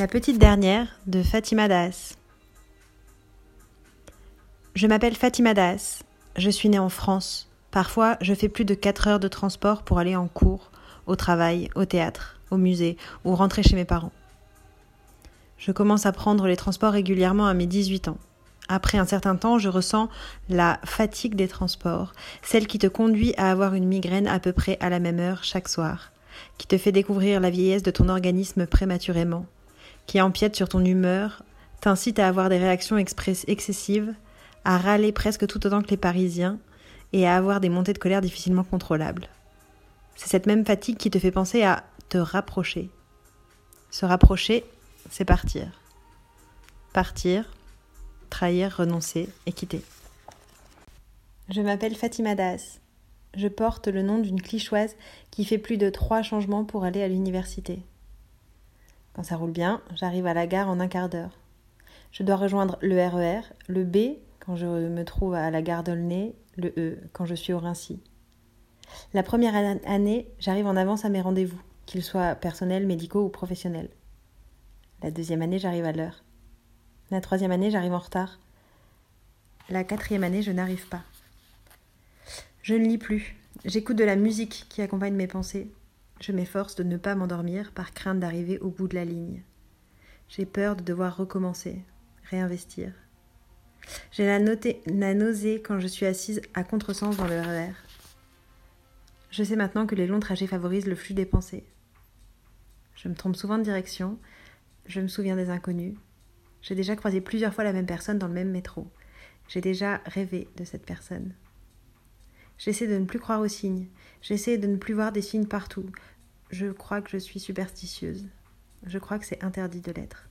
La petite dernière de Fatima Das. Je m'appelle Fatima Das. Je suis née en France. Parfois, je fais plus de 4 heures de transport pour aller en cours, au travail, au théâtre, au musée ou rentrer chez mes parents. Je commence à prendre les transports régulièrement à mes 18 ans. Après un certain temps, je ressens la fatigue des transports, celle qui te conduit à avoir une migraine à peu près à la même heure chaque soir, qui te fait découvrir la vieillesse de ton organisme prématurément, qui empiète sur ton humeur, t'incite à avoir des réactions excessives, à râler presque tout autant que les Parisiens, et à avoir des montées de colère difficilement contrôlables. C'est cette même fatigue qui te fait penser à te rapprocher. Se rapprocher, c'est partir. Partir, trahir, renoncer et quitter. Je m'appelle Fatima Das. Je porte le nom d'une clichoise qui fait plus de trois changements pour aller à l'université. Quand ça roule bien, j'arrive à la gare en un quart d'heure. Je dois rejoindre le RER, e le B quand je me trouve à la gare d'Aulnay, le E quand je suis au Rincy. La première année, j'arrive en avance à mes rendez-vous, qu'ils soient personnels, médicaux ou professionnels. La deuxième année, j'arrive à l'heure. La troisième année, j'arrive en retard. La quatrième année, je n'arrive pas. Je ne lis plus. J'écoute de la musique qui accompagne mes pensées. Je m'efforce de ne pas m'endormir par crainte d'arriver au bout de la ligne. J'ai peur de devoir recommencer, réinvestir. J'ai la, nausée quand je suis assise à contresens dans le RER. Je sais maintenant que les longs trajets favorisent le flux des pensées. Je me trompe souvent de direction, je me souviens des inconnus. J'ai déjà croisé plusieurs fois la même personne dans le même métro. J'ai déjà rêvé de cette personne. J'essaie de ne plus croire aux signes. J'essaie de ne plus voir des signes partout. Je crois que je suis superstitieuse. Je crois que c'est interdit de l'être.